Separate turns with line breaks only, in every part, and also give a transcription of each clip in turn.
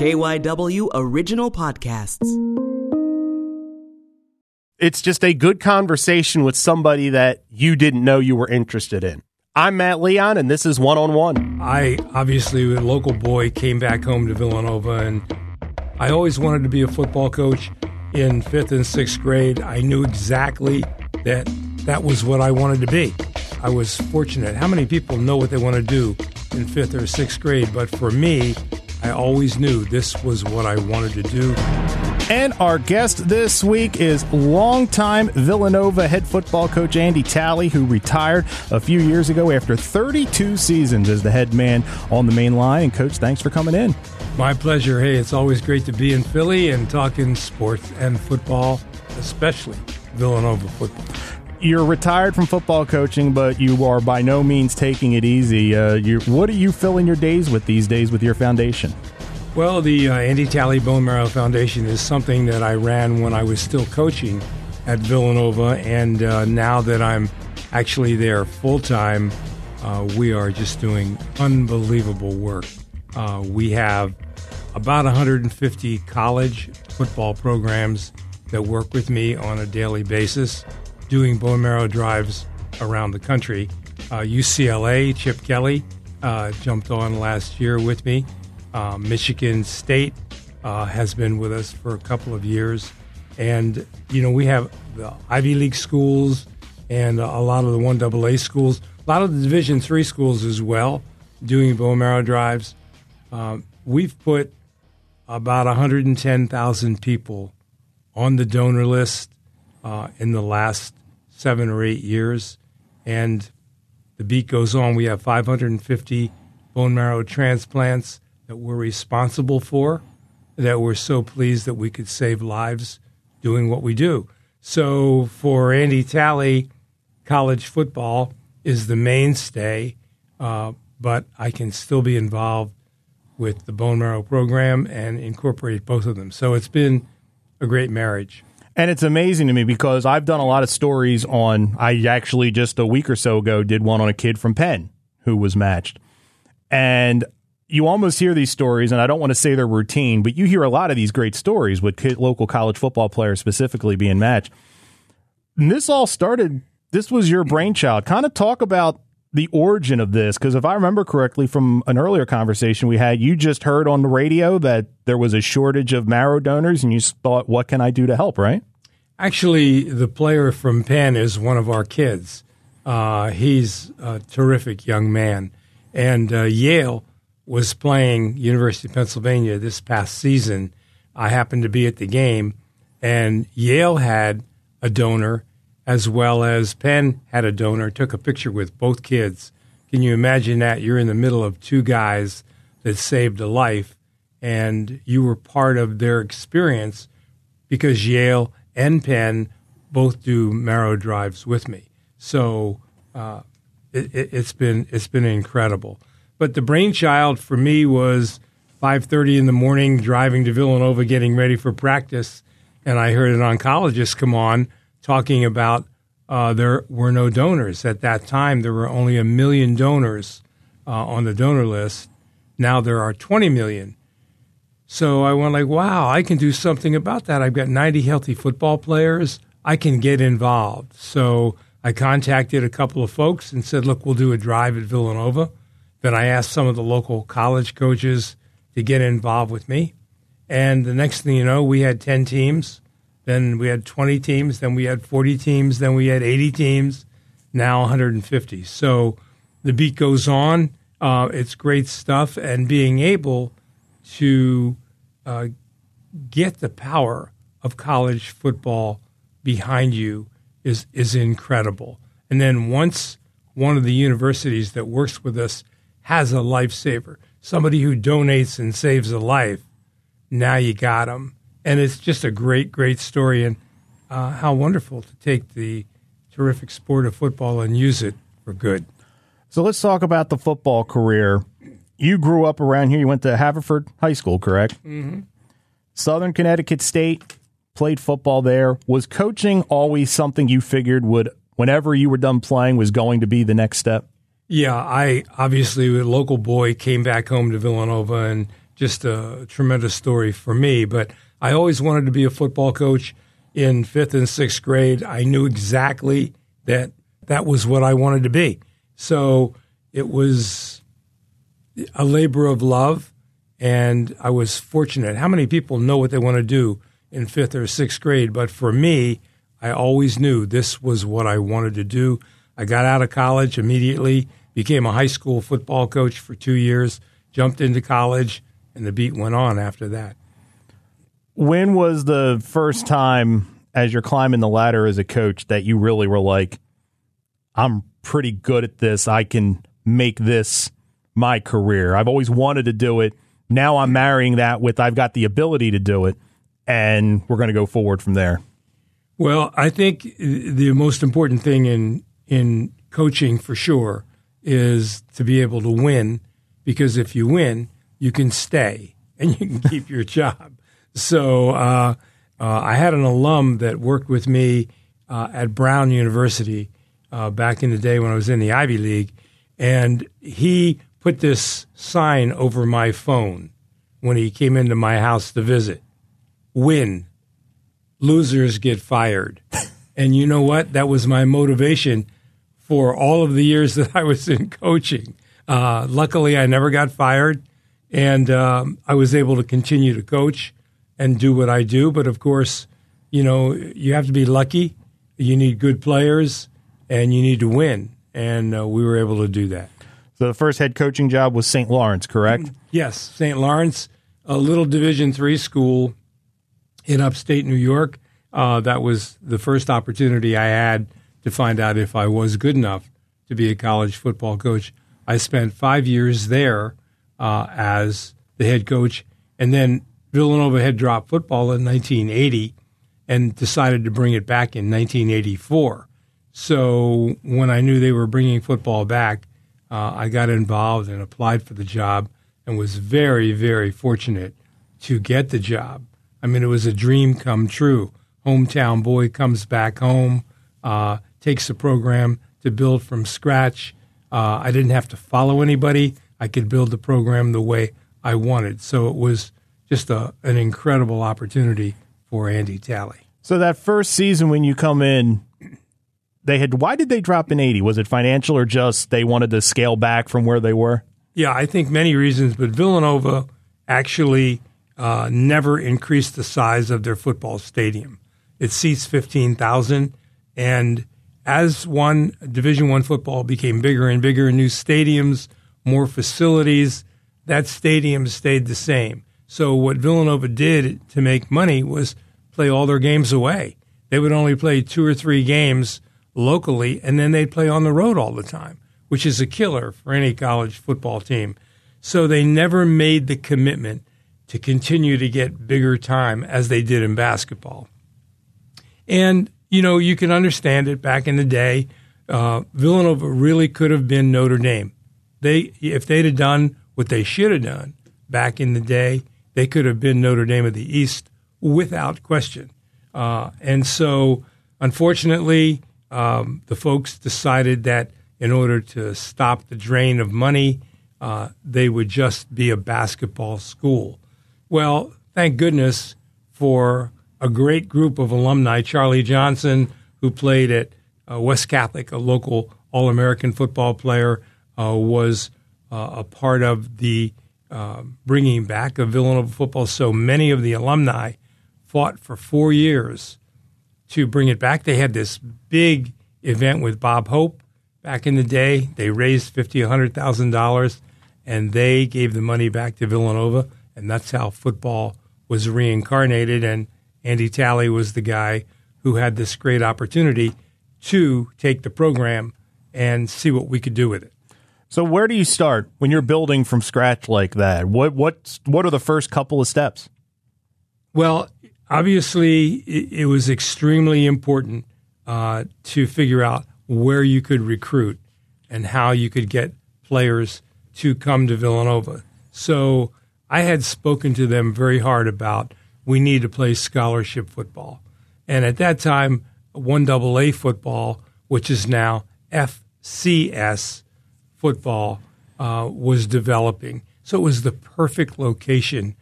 KYW Original Podcasts.
It's just a good conversation with somebody that you didn't know you were interested in. I'm Matt Leon, and this is One on One.
I obviously, a local boy, came back home to Villanova, and I always wanted to be a football coach. In fifth and sixth grade, I knew exactly that that was what I wanted to be. I was fortunate. How many people know what they want to do in fifth or sixth grade? But for me, I always knew this was what I wanted to do.
And our guest this week is longtime Villanova head football coach Andy Talley, who retired a few years ago after 32 seasons as the head man on the main line. And, Coach, thanks for coming in.
My pleasure. Hey, it's always great to be in Philly and talking sports and football, especially Villanova football.
You're retired from football coaching, but you are by no means taking it easy. Uh, what are you filling your days with these days with your foundation?
Well, the uh, Andy Talley Bone Marrow Foundation is something that I ran when I was still coaching at Villanova, and uh, now that I'm actually there full time, uh, we are just doing unbelievable work. Uh, we have about 150 college football programs that work with me on a daily basis, doing bone marrow drives around the country. Uh, UCLA, Chip Kelly uh, jumped on last year with me. Uh, Michigan State uh, has been with us for a couple of years. And, you know, we have the Ivy League schools and a lot of the 1AA schools, a lot of the Division three schools as well, doing bone marrow drives. Um, we've put about 110,000 people on the donor list uh, in the last seven or eight years. And the beat goes on. We have 550 bone marrow transplants that we're responsible for, that we're so pleased that we could save lives doing what we do. So for Andy Talley, college football is the mainstay, uh, but I can still be involved with the bone marrow program and incorporate both of them. So it's been a great marriage.
And it's amazing to me because I've done a lot of stories on. I actually just a week or so ago did one on a kid from Penn who was matched. And you almost hear these stories, and I don't want to say they're routine, but you hear a lot of these great stories with local college football players specifically being matched. And this all started, this was your brainchild. Kind of talk about the origin of this, because if I remember correctly from an earlier conversation we had, you just heard on the radio that there was a shortage of marrow donors, and you thought, what can I do to help, right?
Actually, the player from Penn is one of our kids. Uh, he's a terrific young man. And uh, Yale was playing University of Pennsylvania this past season. I happened to be at the game, and Yale had a donor as well as Penn had a donor. Took a picture with both kids. Can you imagine that? You're in the middle of two guys that saved a life, and you were part of their experience because Yale and Penn both do marrow drives with me. So uh, it, it, it's been it's been incredible. But the brainchild for me was 5:30 in the morning, driving to Villanova, getting ready for practice, and I heard an oncologist come on talking about uh, there were no donors at that time. There were only a million donors uh, on the donor list. Now there are 20 million. So I went like, wow, I can do something about that. I've got 90 healthy football players. I can get involved. So I contacted a couple of folks and said, look, we'll do a drive at Villanova. Then I asked some of the local college coaches to get involved with me. And the next thing you know, we had 10 teams. Then we had 20 teams. Then we had 40 teams. Then we had 80 teams. Now 150. So the beat goes on. Uh, it's great stuff. And being able to uh, get the power of college football behind you is, is incredible. And then once one of the universities that works with us has a lifesaver, somebody who donates and saves a life. Now you got them, and it's just a great, great story, and uh, how wonderful to take the terrific sport of football and use it for good.
So let's talk about the football career. You grew up around here. You went to Haverford High School, correct?
Mm-hmm.
Southern Connecticut State, played football there. Was coaching always something you figured would, whenever you were done playing, was going to be the next step?
Yeah, I obviously, a local boy, came back home to Villanova and just a tremendous story for me. But I always wanted to be a football coach. In fifth and sixth grade, I knew exactly that that was what I wanted to be. So it was a labor of love, and I was fortunate. How many people know what they want to do in fifth or sixth grade? But for me, I always knew this was what I wanted to do. I got out of college immediately, became a high school football coach for two years, jumped into college, and the beat went on after that.
When was the first time, as you're climbing the ladder as a coach, that you really were like, I'm pretty good at this. I can make this my career. I've always wanted to do it. Now I'm marrying that with I've got the ability to do it, and we're going to go forward from there.
Well, I think the most important thing in in coaching for sure is to be able to win because if you win, you can stay and you can keep your job. So uh, uh, I had an alum that worked with me uh, at Brown University uh, back in the day when I was in the Ivy League, and he put this sign over my phone when he came into my house to visit: "Win, losers get fired." and you know what? That was my motivation for all of the years that I was in coaching. Uh, luckily, I never got fired, and um, I was able to continue to coach and do what I do. But of course, you know, you have to be lucky. You need good players, and you need to win. And uh, we were able to do that.
So the first head coaching job was St. Lawrence, correct?
Yes, St. Lawrence, a little Division three school in upstate New York. Uh, that was the first opportunity I had to find out if I was good enough to be a college football coach. I spent five years there uh, as the head coach, and then Villanova had dropped football in 1980 and decided to bring it back in 1984. So when I knew they were bringing football back, uh, I got involved and applied for the job and was very, very fortunate to get the job. I mean, it was a dream come true. Hometown boy comes back home, uh, takes the program to build from scratch. Uh, I didn't have to follow anybody. I could build the program the way I wanted. So it was just a, an incredible opportunity for Andy Talley.
So that first season when you come in, they had why did they drop in 80? Was it financial or just they wanted to scale back from where they were?
Yeah, I think many reasons, but Villanova actually uh, never increased the size of their football stadium. It seats 15,000 and as one Division One football became bigger and bigger, new stadiums, more facilities, that stadium stayed the same. So what Villanova did to make money was play all their games away. They would only play two or three games locally, and then they'd play on the road all the time, which is a killer for any college football team. So they never made the commitment to continue to get bigger time as they did in basketball. And you know, you can understand it. Back in the day, uh, Villanova really could have been Notre Dame. They, if they'd have done what they should have done back in the day, they could have been Notre Dame of the East without question. Uh, and so, unfortunately, um, the folks decided that in order to stop the drain of money, uh, they would just be a basketball school. Well, thank goodness for a great group of alumni. Charlie Johnson, who played at uh, West Catholic, a local All American football player, uh, was uh, a part of the uh, bringing back of Villanova football. So many of the alumni fought for four years to bring it back. They had this big event with Bob Hope back in the day. They raised fifty, hundred thousand dollars, and they gave the money back to Villanova, and that's how football was reincarnated. And Andy Talley was the guy who had this great opportunity to take the program and see what we could do with it.
So where do you start when you're building from scratch like that? What what what are the first couple of steps?
Well, obviously, it, it was extremely important uh, to figure out where you could recruit and how you could get players to come to Villanova. So I had spoken to them very hard about we need to play scholarship football. And at that time, 1AA football, which is now FCS football, uh, was developing. So it was the perfect location.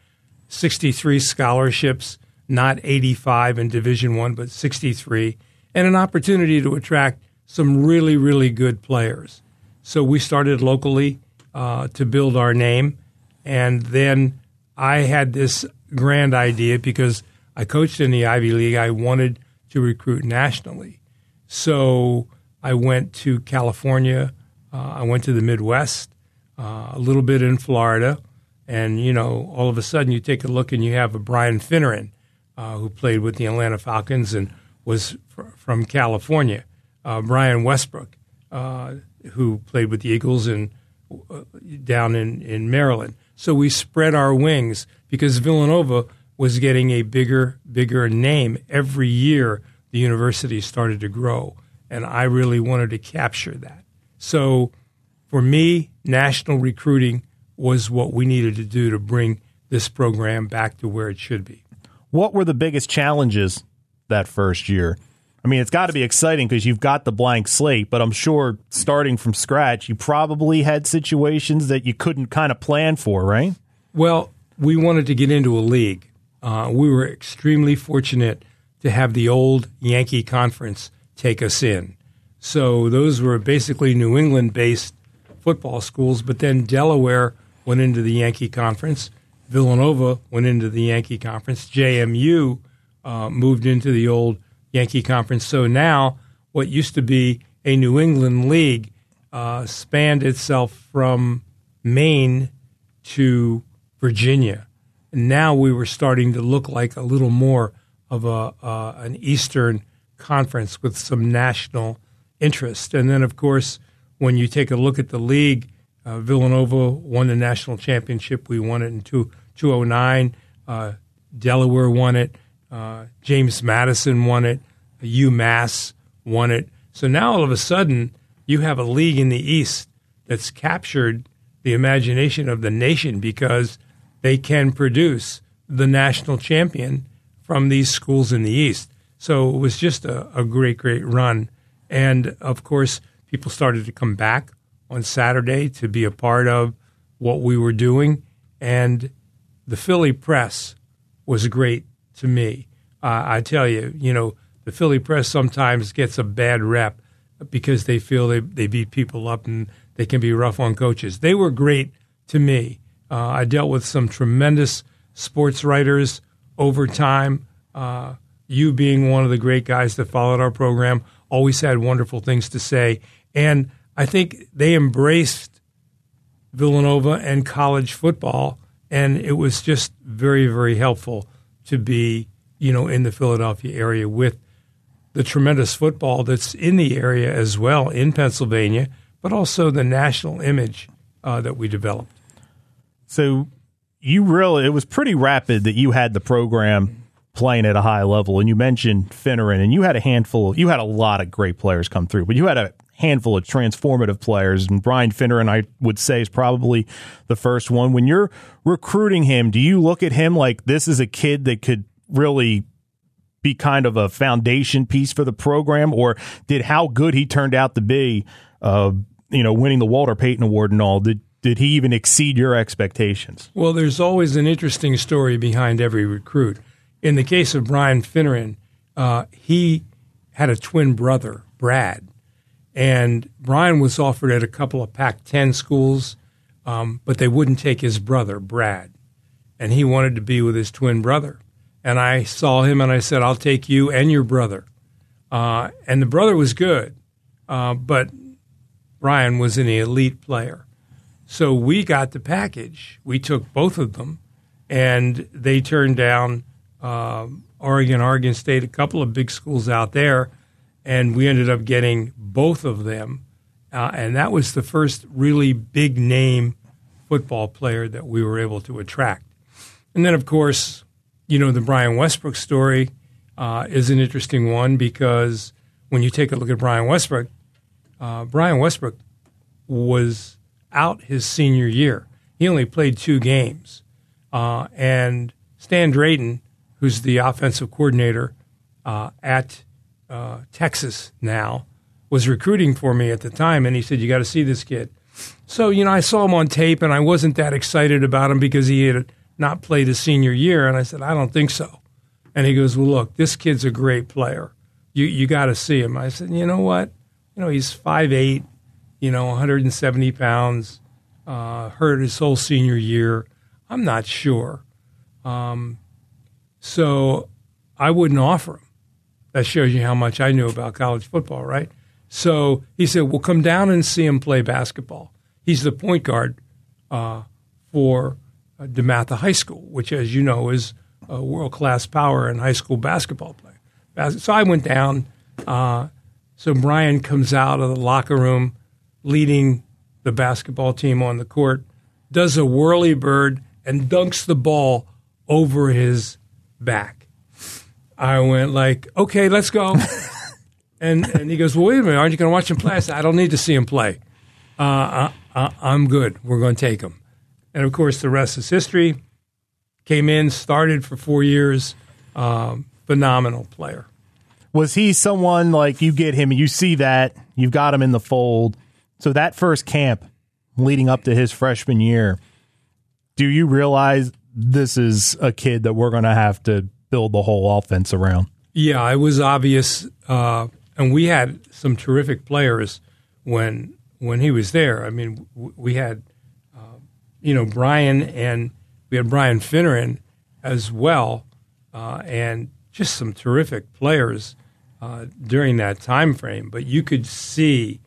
63 scholarships, not 85 in Division 1, but 63, and an opportunity to attract some really really good players. So we started locally uh, to build our name, and then I had this grand idea because I coached in the Ivy League. I wanted to recruit nationally, so I went to California. Uh, I went to the Midwest, uh, a little bit in Florida, and you know, all of a sudden you take a look and you have a Brian Finneran, uh, who played with the Atlanta Falcons and was fr- from California. Uh, Brian Westbrook, uh, who played with the Eagles and uh, down in, in Maryland. So we spread our wings because Villanova was getting a bigger, bigger name every year. The university started to grow, and I really wanted to capture that. So, for me, national recruiting was what we needed to do to bring this program back to where it should be.
What were the biggest challenges that first year? I mean, it's got to be exciting because you've got the blank slate, but I'm sure starting from scratch, you probably had situations that you couldn't kind of plan for, right?
Well, we wanted to get into a league. Uh, we were extremely fortunate to have the old Yankee Conference take us in. So those were basically New England based football schools, but then Delaware went into the Yankee Conference. Villanova went into the Yankee Conference. JMU uh, moved into the old Yankee Conference. So now, what used to be a New England league uh, spanned itself from Maine to Virginia. And now we were starting to look like a little more of a uh, an Eastern conference with some national interest. And then, of course, when you take a look at the league, uh, Villanova won the national championship. We won it in two, 2009. Uh, Delaware won it. Uh, James Madison won it. UMass won it. So now all of a sudden, you have a league in the East that's captured the imagination of the nation because they can produce the national champion from these schools in the East. So it was just a, a great, great run. And of course, people started to come back on Saturday to be a part of what we were doing. And the Philly press was great to me. Uh, I tell you, you know, the Philly press sometimes gets a bad rep because they feel they, they beat people up and they can be rough on coaches. They were great to me. Uh, I dealt with some tremendous sports writers over time. Uh, you being one of the great guys that followed our program, always had wonderful things to say. And I think they embraced Villanova and college football, and it was just very, very helpful to be, you know, in the Philadelphia area with the tremendous football that's in the area as well in Pennsylvania, but also the national image uh, that we developed.
So you really, it was pretty rapid that you had the program playing at a high level. And you mentioned Finneran, and you had a handful, you had a lot of great players come through, but you had a handful of transformative players. And Brian Finneran, I would say, is probably the first one. When you're recruiting him, do you look at him like this is a kid that could really be kind of a foundation piece for the program, or did how good he turned out to be, uh, you know, winning the Walter Payton Award and all, did did he even exceed your expectations?
Well, there's always an interesting story behind every recruit. In the case of Brian Finneran, uh, he had a twin brother, Brad, and Brian was offered at a couple of Pac-10 schools, um, but they wouldn't take his brother, Brad, and he wanted to be with his twin brother. And I saw him and I said, "I'll take you and your brother." Uh, and the brother was good, uh, but Brian was an elite player. So we got the package. We took both of them, and they turned down um, Oregon, Oregon State, a couple of big schools out there, and we ended up getting both of them. Uh, and that was the first really big name football player that we were able to attract. And then, of course, you know, the Brian Westbrook story uh, is an interesting one because when you take a look at Brian Westbrook, uh, Brian Westbrook was out his senior year. He only played two games. Uh, and Stan Drayton who's the offensive coordinator uh, at uh, Texas now, was recruiting for me at the time, and he said, "You got to see this kid." So, you know, I saw him on tape and I wasn't that excited about him because he had not played his senior year. And I said, I don't think so. And he goes, Well, look, this kid's a great player. You, you got to see him. I said, You know what? You know, he's 5'8, you know, 170 pounds, uh, hurt his whole senior year. I'm not sure. Um, so I wouldn't offer him. That shows you how much I knew about college football, right? So he said, "Well, come down and see him play basketball." He's the point guard uh, for uh, DeMatha High School, which, as you know, is a world class power in high school basketball play. So I went down. Uh, so Brian comes out of the locker room, leading the basketball team on the court, does a whirly bird and dunks the ball over his back. I went like, okay, let's go. and and he goes, well, wait a minute, aren't you going to watch him play? I said, I don't need to see him play. Uh, I, am good. We're going to take him. And of course, the rest is history. Came in, started for four years. Um, phenomenal player.
Was he someone like you get him, you see that, you've got him in the fold. So that first camp leading up to his freshman year, do you realize this is a kid that we're going to have to build the whole offense around?
Yeah, it was obvious, uh, and we had some terrific players when when he was there. I mean, we had uh, you know Brian and we had Brian Finneran as well, uh, and just some terrific players uh, during that time frame. But you could see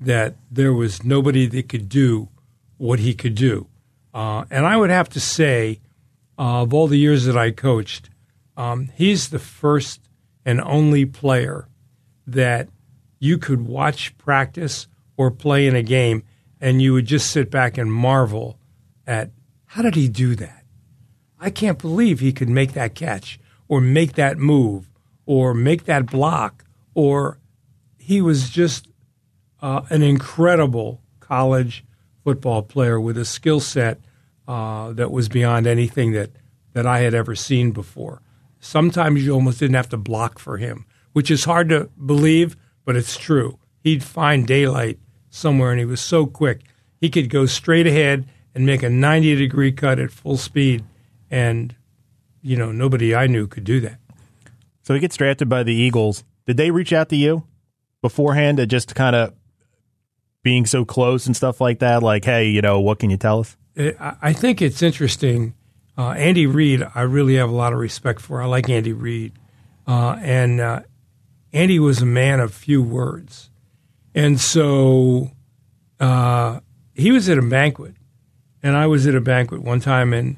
that there was nobody that could do what he could do. Uh, and I would have to say, uh, of all the years that I coached, um, he's the first and only player that you could watch practice or play in a game and you would just sit back and marvel at how did he do that? I can't believe he could make that catch or make that move or make that block or he was just uh, an incredible college football player with a skill set uh, that was beyond anything that, that I had ever seen before. Sometimes you almost didn't have to block for him, which is hard to believe, but it's true. He'd find daylight somewhere, and he was so quick. He could go straight ahead and make a 90 degree cut at full speed, and, you know, nobody I knew could do that.
So he gets drafted by the Eagles. Did they reach out to you beforehand to just kind of being so close and stuff like that? Like, hey, you know, what can you tell us?
Uh, I think it's interesting. Uh, Andy Reid, I really have a lot of respect for. I like Andy Reid. Uh, and uh, Andy was a man of few words. And so uh, he was at a banquet, and I was at a banquet one time, and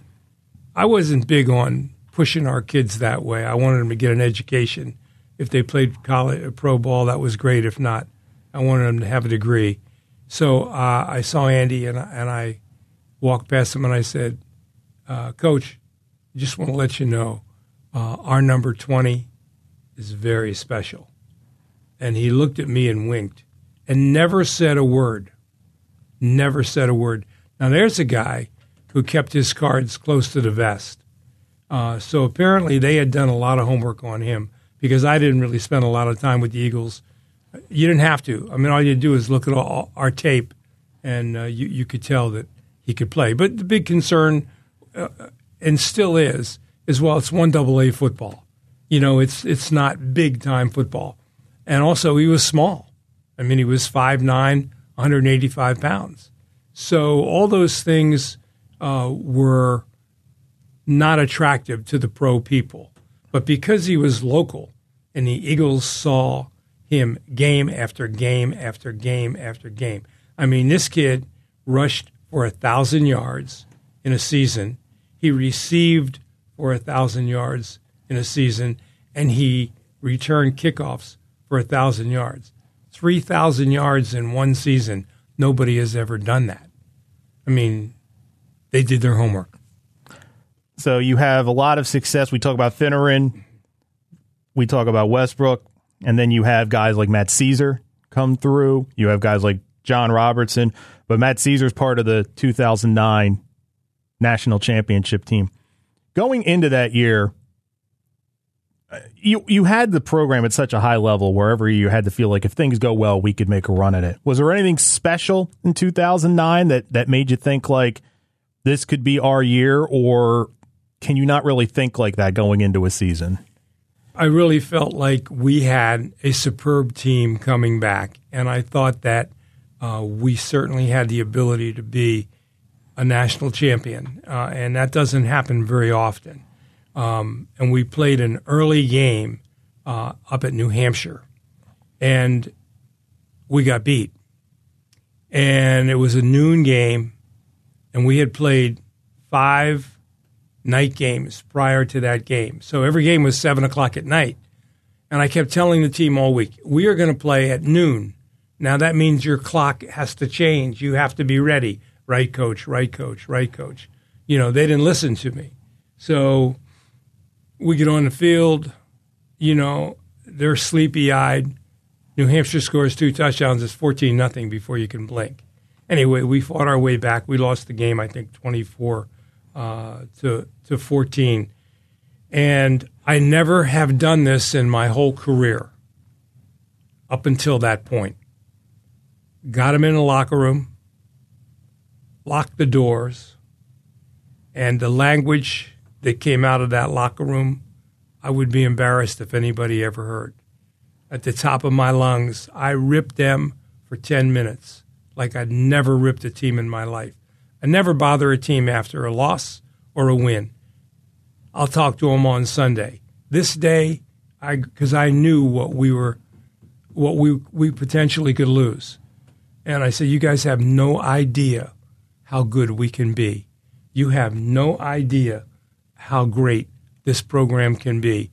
I wasn't big on pushing our kids that way. I wanted them to get an education. If they played college pro ball, that was great. If not, I wanted them to have a degree. So uh, I saw Andy and and I walked past him and I said, uh, "Coach, just want to let you know, uh, our number twenty is very special." And he looked at me and winked, and never said a word. Never said a word. Now there's a guy who kept his cards close to the vest. Uh, so apparently they had done a lot of homework on him because I didn't really spend a lot of time with the Eagles you didn't have to. I mean, all you do is look at all, our tape, and uh, you you could tell that he could play. But the big concern, uh, and still is, is well, it's one double A football. You know, it's it's not big time football, and also he was small. I mean, he was 5'9", 185 pounds. So all those things uh, were not attractive to the pro people. But because he was local, and the Eagles saw him game after game after game after game. I mean, this kid rushed for a thousand yards in a season. He received for a thousand yards in a season, and he returned kickoffs for a thousand yards. Three thousand yards in one season. Nobody has ever done that. I mean, they did their homework.
So you have a lot of success. We talk about Finneran. We talk about Westbrook. And then you have guys like Matt Szczur come through. You have guys like John Robertson, but Matt Szczur's part of the 2009 national championship team. Going into that year, you you had the program at such a high level wherever you had to feel like if things go well, we could make a run at it. Was there anything special in 2009 that that made you think like this could be our year, or can you not really think like that going into a season?
I really felt like we had a superb team coming back, and I thought that uh, we certainly had the ability to be a national champion, uh, and that doesn't happen very often. Um, and we played an early game uh, up at New Hampshire, and we got beat. And it was a noon game, and we had played five night games prior to that game. So every game was seven o'clock at night. And I kept telling the team all week, we are going to play at noon. Now that means your clock has to change. You have to be ready. Right, coach, right, coach, right, coach. You know, they didn't listen to me. So we get on the field, you know, they're sleepy eyed. New Hampshire scores two touchdowns. It's 14 nothing before you can blink. Anyway, we fought our way back. We lost the game, I think, 24 uh, to to 14, and I never have done this in my whole career. Up until that point, got him in the locker room, locked the doors, and the language that came out of that locker room, I would be embarrassed if anybody ever heard. At the top of my lungs, I ripped them for 10 minutes like I'd never ripped a team in my life. I never bother a team after a loss or a win. I'll talk to them on Sunday. This day, I because I knew what we were, what we we potentially could lose, and I said, "You guys have no idea how good we can be. You have no idea how great this program can be.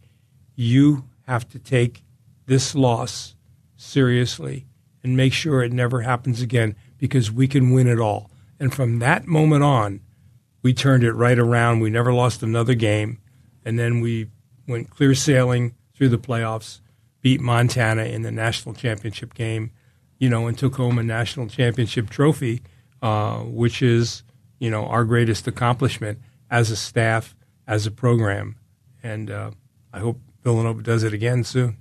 You have to take this loss seriously and make sure it never happens again because we can win it all." And from that moment on, we turned it right around. We never lost another game. And then we went clear sailing through the playoffs, beat Montana in the national championship game, you know, and took home a national championship trophy, uh, which is, you know, our greatest accomplishment as a staff, as a program. And uh, I hope Villanova does it again soon.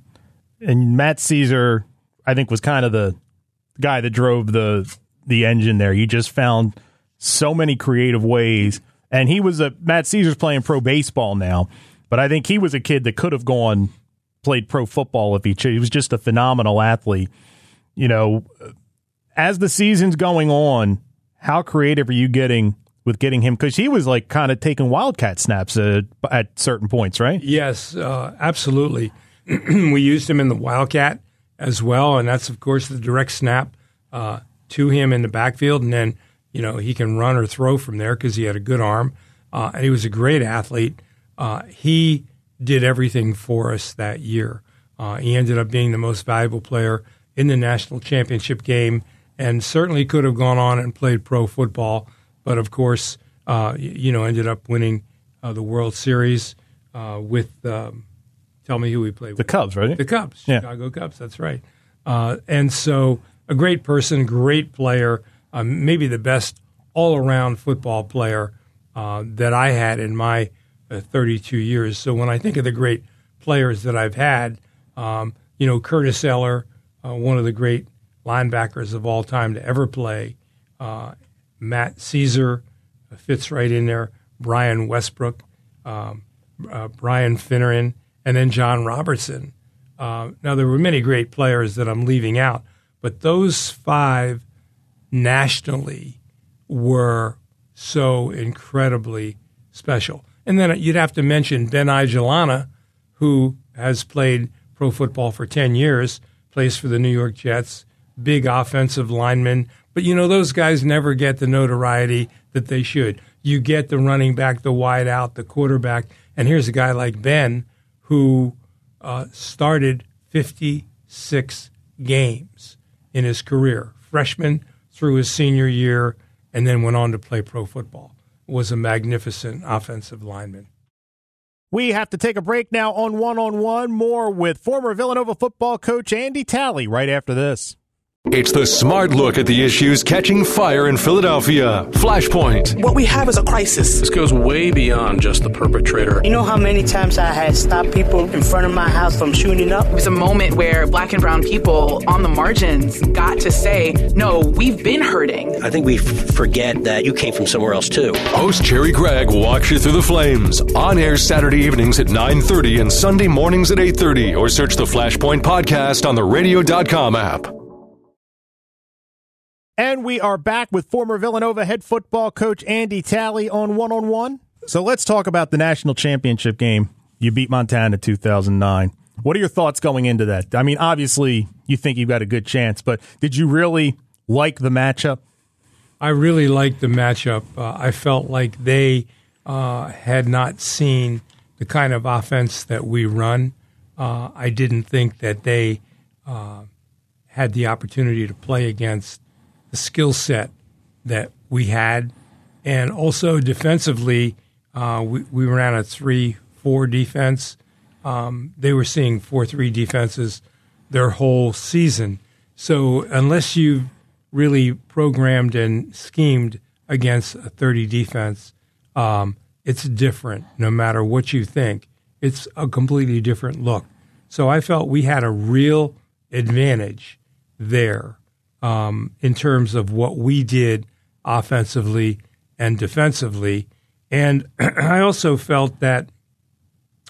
And Matt Szczur, I think, was kind of the guy that drove the the engine there. You just found so many creative ways. And he was a Matt Szczur's playing pro baseball now, but I think he was a kid that could have gone played pro football if he chose. he was just a phenomenal athlete. You know, as the season's going on, how creative are you getting with getting him? Because he was like kind of taking wildcat snaps at, at certain points, right?
Yes, uh, absolutely. we used him in the wildcat as well, and that's of course the direct snap uh, to him in the backfield, and then you know he can run or throw from there because he had a good arm, uh, and he was a great athlete. Uh, he did everything for us that year. Uh, he ended up being the most valuable player in the national championship game, and certainly could have gone on and played pro football, but of course, uh, you know, ended up winning uh, the World Series uh, with. Um, tell me who he played with.
The Cubs, right?
The Cubs,
Yeah.
Chicago Cubs. That's right. and so, a great person, great player um, maybe the best all around football player uh, that I had in my uh, 32 years. So when I think of the great players that I've had, um, you know, Curtis Eller, uh, one of the great linebackers of all time to ever play, uh, Matt Szczur uh, fits right in there, Brian Westbrook, um, uh, Brian Finneran, and then John Robertson. now, there were many great players that I'm leaving out, but those five nationally were so incredibly special. And then you'd have to mention Ben Ijalana, who has played pro football for 10 years, plays for the New York Jets, big offensive lineman. But you know, those guys never get the notoriety that they should. You get the running back, the wide out, the quarterback. And here's a guy like Ben who uh, started 56 games in his career, freshman through his senior year, and then went on to play pro football. Was a magnificent offensive lineman.
We have to take a break now on one on one. More with former Villanova football coach Andy Talley right after this.
It's the smart look at the issues catching fire in Philadelphia. Flashpoint.
What we have is a crisis.
This goes way beyond just the perpetrator.
You know how many times I had stopped people in front of my house from shooting up?
It was a moment where black and brown people on the margins got to say, no, we've been hurting.
I think we f- forget that you came from somewhere else too.
Host Jerry Gregg walks you through the flames. On air Saturday evenings at 9.30 and Sunday mornings at 8.30 or search the Flashpoint podcast on the radio.com app.
And we are back with former Villanova head football coach Andy Talley on one on one. So let's talk about the national championship game. You beat Montana 2009. What are your thoughts going into that? I mean, obviously, you think you've got a good chance, but did you really like the matchup?
I really liked the matchup. Uh, I felt like they uh, had not seen the kind of offense that we run. Uh, I didn't think that they uh, had the opportunity to play against the skill set that we had. And also defensively, uh, we, we ran a 3 4 defense. Um, they were seeing 4 3 defenses their whole season. So unless you've really programmed and schemed against a 30 defense, um, it's different no matter what you think. It's a completely different look. So I felt we had a real advantage there um, in terms of what we did offensively and defensively. And I also felt that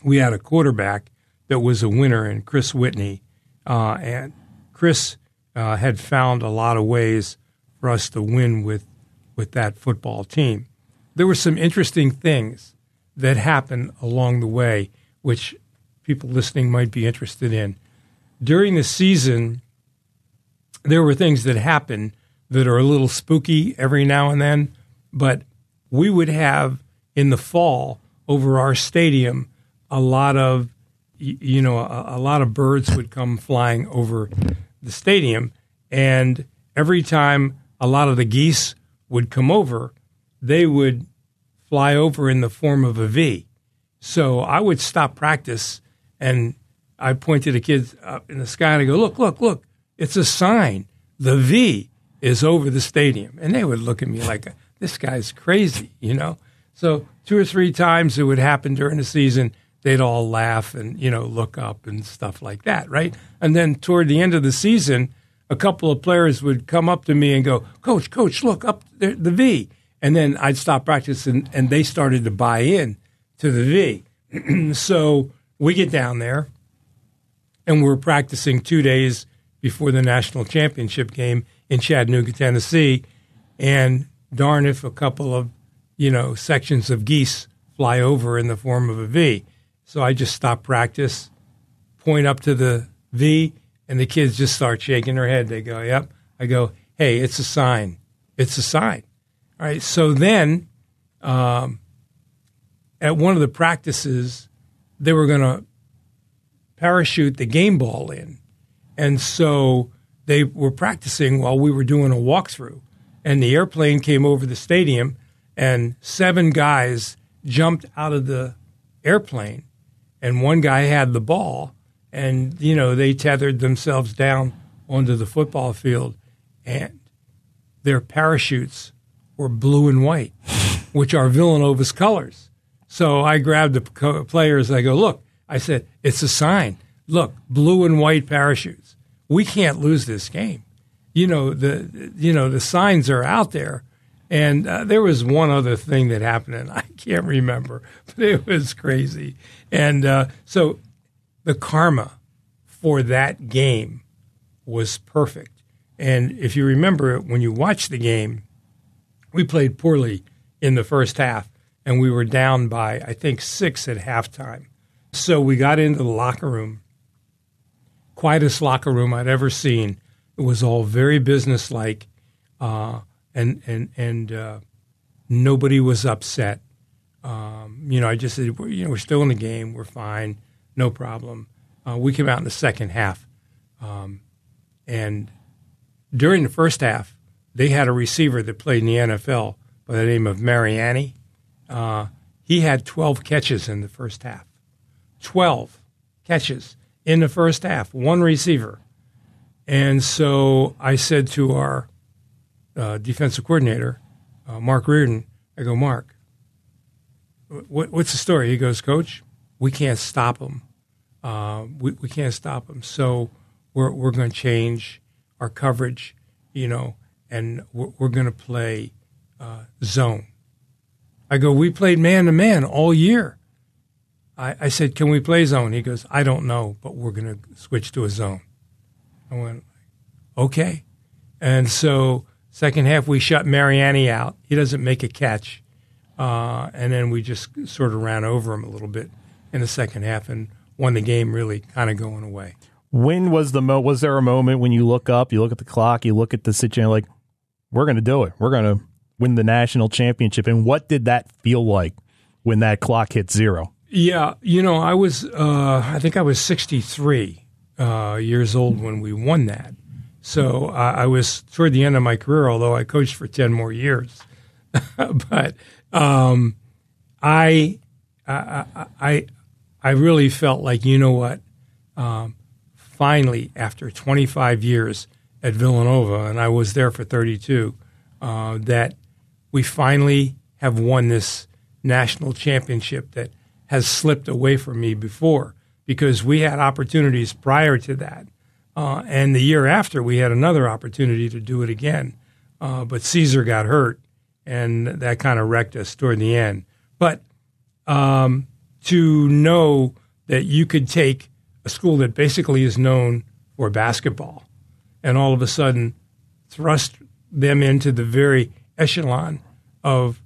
we had a quarterback that was a winner in Chris Whitney. Uh, and Chris uh, had found a lot of ways for us to win with, with that football team. There were some interesting things that happened along the way, which people listening might be interested in. During the season, there were things that happened that are a little spooky every now and then, but we would have in the fall over our stadium a lot of you know a, a, lot of birds would come flying over the stadium. And every time a lot of the geese would come over they would fly over in the form of a v. So i would stop practice and i point to the kids up in the sky and i go look look look it's a sign. The V is over the stadium. And they would look at me like, this guy's crazy, you know? So two or three times it would happen during the season. They'd all laugh and, you know, look up and stuff like that, right? And then toward the end of the season, a couple of players would come up to me and go, Coach, Coach, look up the, the V. And then I'd stop practice and, and they started to buy in to the V. so we get down there and we're practicing two days before the national championship game in Chattanooga, Tennessee. And darn if a couple of, you know, sections of geese fly over in the form of a V. So I just stop practice, point up to the V, and the kids just start shaking their head. They go, Yep. I go, Hey, it's a sign. It's a sign. All right. So then um, at one of the practices, they were going to parachute the game ball in. And so they were practicing while we were doing a walkthrough. And the airplane came over the stadium, and seven guys jumped out of the airplane. And one guy had the ball, and, you know, they tethered themselves down onto the football field, and their parachutes were blue and white, which are Villanova's colors. So I grabbed the players. I go, look, I said, it's a sign. Look, blue and white parachutes we can't lose this game. You know the you know the signs are out there, and uh, there was one other thing that happened, and I can't remember, but it was crazy. And uh, so the karma for that game was perfect. And if you remember when you watched the game, we played poorly in the first half, and we were down by I think six at halftime. So we got into the locker room quietest locker room I'd ever seen. It was all very businesslike, uh, and and and uh, nobody was upset. Um, you know, I just said, you know, we're still in the game. We're fine, no problem. Uh, we came out in the second half, um, and during the first half, they had a receiver that played in the NFL by the name of Mariani. Uh, he had 12 catches in the first half. 12 catches in the first half, one receiver. And so I said to our uh, defensive coordinator, uh, Mark Reardon, I go, Mark, what, what's the story? He goes, Coach, we can't stop them. Uh, we, we can't stop them. So we're, we're going to change our coverage, you know, and we're, we're going to play uh, zone. I go, we played man to man all year. I, I said, can we play zone? He goes, I don't know, but we're going to switch to a zone. I went, okay. And so second half, we shut Mariani out. He doesn't make a catch. Uh, and then we just sort of ran over him a little bit in the second half and won the game really kind of going away.
When was the mo? Was there a moment when you look up, you look at the clock, you look at the situation, like we're going to do it. We're going to win the national championship. And what did that feel like when that clock hit zero?
Yeah, you know, I was, uh, I think I was 63 uh, years old when we won that. So I, I was toward the end of my career, although I coached for 10 more years. but um, I, I, I, I really felt like, you know what? Um, finally, after 25 years at Villanova, and I was there for 32, uh, that we finally have won this national championship that has slipped away from me before because we had opportunities prior to that. Uh, and the year after, we had another opportunity to do it again. Uh, but Szczur got hurt, and that kind of wrecked us toward the end. But um, to know that you could take a school that basically is known for basketball and all of a sudden thrust them into the very echelon of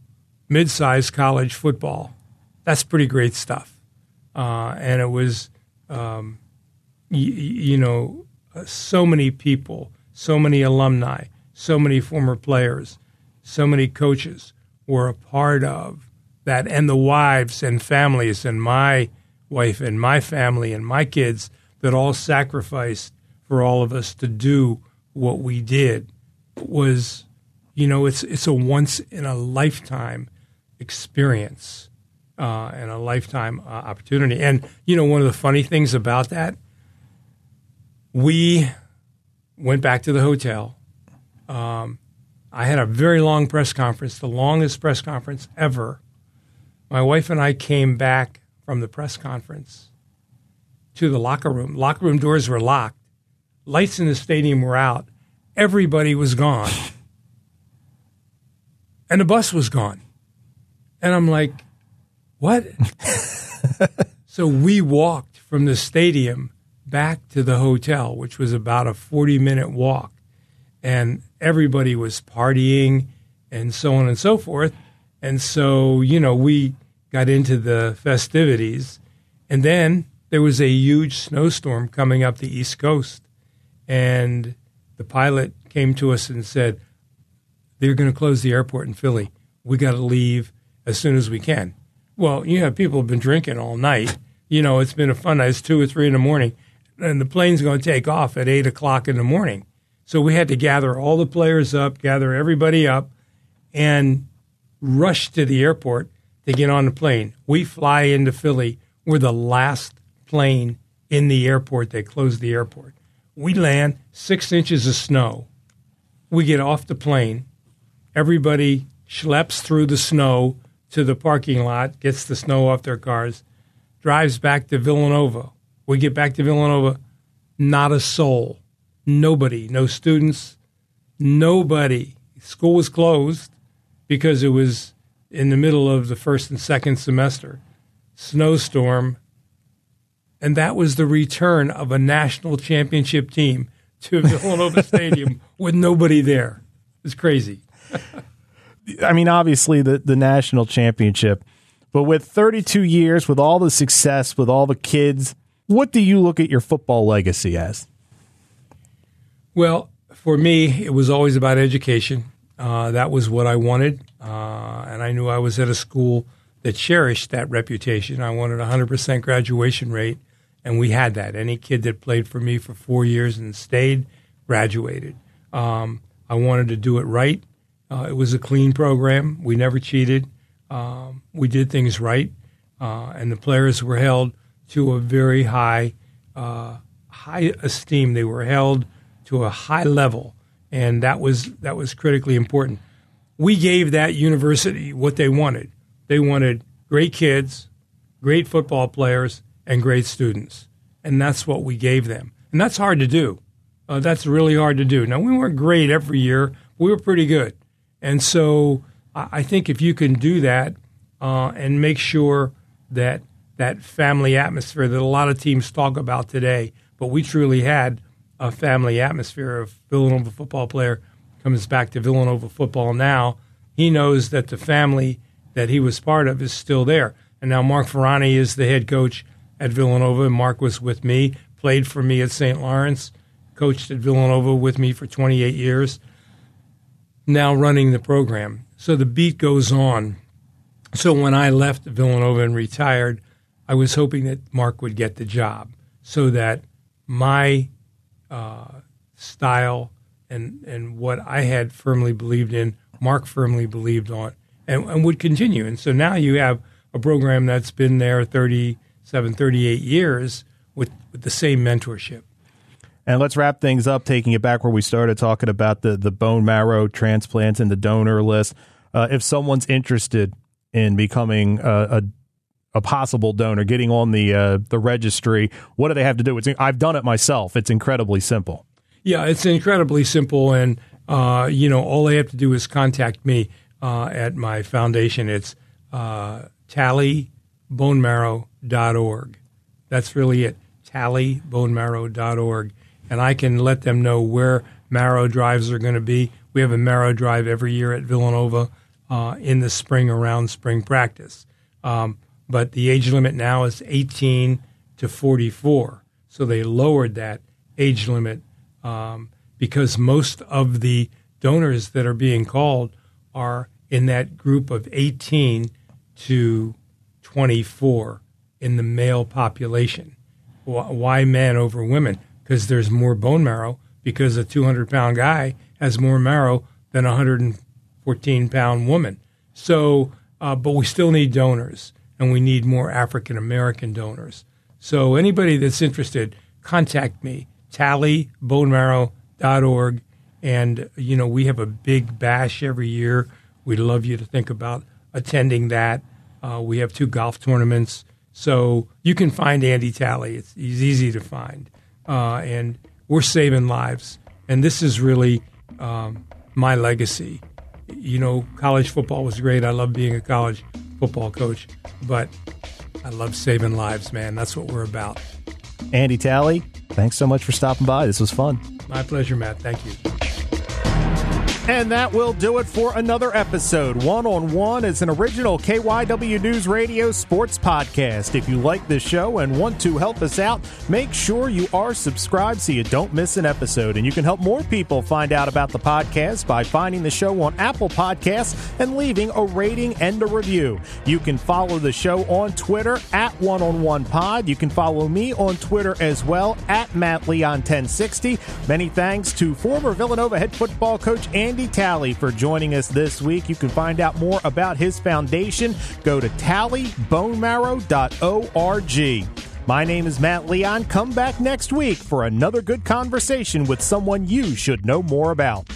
mid-sized college football that's pretty great stuff. Uh, and it was, um, y- you know, so many people, so many alumni, so many former players, so many coaches were a part of that, and the wives and families, and my wife and my family and my kids that all sacrificed for all of us to do what we did was, you know, it's it's a once in a lifetime experience uh, and a lifetime uh, opportunity. And you know, one of the funny things about that, we went back to the hotel. Um, I had a very long press conference, the longest press conference ever. My wife and I came back from the press conference to the locker room. Locker room doors were locked. Lights in the stadium were out. Everybody was gone. And the bus was gone. And I'm like, what? so we walked from the stadium back to the hotel, which was about a 40 minute walk. And everybody was partying and so on and so forth. And so, you know, we got into the festivities. And then there was a huge snowstorm coming up the East Coast. And the pilot came to us and said, They're going to close the airport in Philly. We got to leave as soon as we can. Well, you have people have been drinking all night. You know, it's been a fun night. It's two or three in the morning, and the plane's going to take off at eight o'clock in the morning. So we had to gather all the players up, gather everybody up, and rush to the airport to get on the plane. We fly into Philly. We're the last plane in the airport. They close the airport. We land six inches of snow. We get off the plane. Everybody schleps through the snow to the parking lot, gets the snow off their cars, drives back to Villanova. We get back to Villanova, not a soul, nobody, no students, nobody. School was closed because it was in the middle of the first and second semester. Snowstorm. And that was the return of a national championship team to Villanova Stadium with nobody there. It's crazy.
I mean, obviously the the national championship, but with 32 years, with all the success, with all the kids, what do you look at your football legacy as?
Well, for me, it was always about education. Uh, that was what I wanted, uh, and I knew I was at a school that cherished that reputation. I wanted 100% graduation rate, and we had that. Any kid that played for me for four years and stayed graduated. Um, I wanted to do it right. Uh, it was a clean program. We never cheated. Um, we did things right, uh, and the players were held to a very high uh, high esteem. They were held to a high level, and that was that was critically important. We gave that university what they wanted. They wanted great kids, great football players, and great students, and that's what we gave them. And that's hard to do. Uh, that's really hard to do. Now we weren't great every year. We were pretty good, and so I think if you can do that uh, and make sure that that family atmosphere that a lot of teams talk about today, but we truly had a family atmosphere. If Villanova football player comes back to Villanova football now, he knows that the family that he was part of is still there. And now Mark Ferrante is the head coach at Villanova. And Mark was with me, played for me at St. Lawrence, coached at Villanova with me for 28 years, now running the program. So the beat goes on. So when I left Villanova and retired, I was hoping that Mark would get the job so that my uh, style and, and what I had firmly believed in, Mark firmly believed on, and, and would continue. And so now you have a program that's been there 37, 38 years with, with the same mentorship.
And let's wrap things up, taking it back where we started talking about the, the bone marrow transplants and the donor list. Uh, if someone's interested in becoming a, a, a possible donor, getting on the uh, the registry, what do they have to do? It's, I've done it myself. It's incredibly simple.
Yeah, it's incredibly simple, and uh, you know all they have to do is contact me uh, at my foundation. It's uh, talleybonemarrow.org. That's really it. Talleybonemarrow.org and I can let them know where marrow drives are going to be. We have a marrow drive every year at Villanova uh, in the spring around spring practice. Um, but the age limit now is 18 to 44. So they lowered that age limit um, because most of the donors that are being called are in that group of 18 to 24 in the male population. Why men over women? Because there's more bone marrow because a 200 pound guy has more marrow than a 114 pound woman. So, uh, but we still need donors and we need more African American donors. So, anybody that's interested, contact me, talleybonemarrow.org. And, you know, we have a big bash every year. We'd love you to think about attending that. Uh, we have two golf tournaments. So you can find Andy Talley. It's, he's easy to find uh, and we're saving lives. And this is really um, my legacy. You know, college football was great. I love being a college football coach, but I love saving lives, man. That's what we're about.
Andy Talley, thanks so much for stopping by. This was fun.
My pleasure, Matt. Thank you.
And that will do it for another episode. One on One is an original KYW News Radio sports podcast. If you like this show and want to help us out, make sure you are subscribed so you don't miss an episode. And you can help more people find out about the podcast by finding the show on Apple Podcasts and leaving a rating and a review. You can follow the show on Twitter at One on One Pod. You can follow me on Twitter as well at Matt Leon 1060. Many thanks to former Villanova head football coach Andy. Andy Talley for joining us this week. You can find out more about his foundation. Go to talleybonemarrow.org. My name is Matt Leon. Come back next week for another good conversation with someone you should know more about.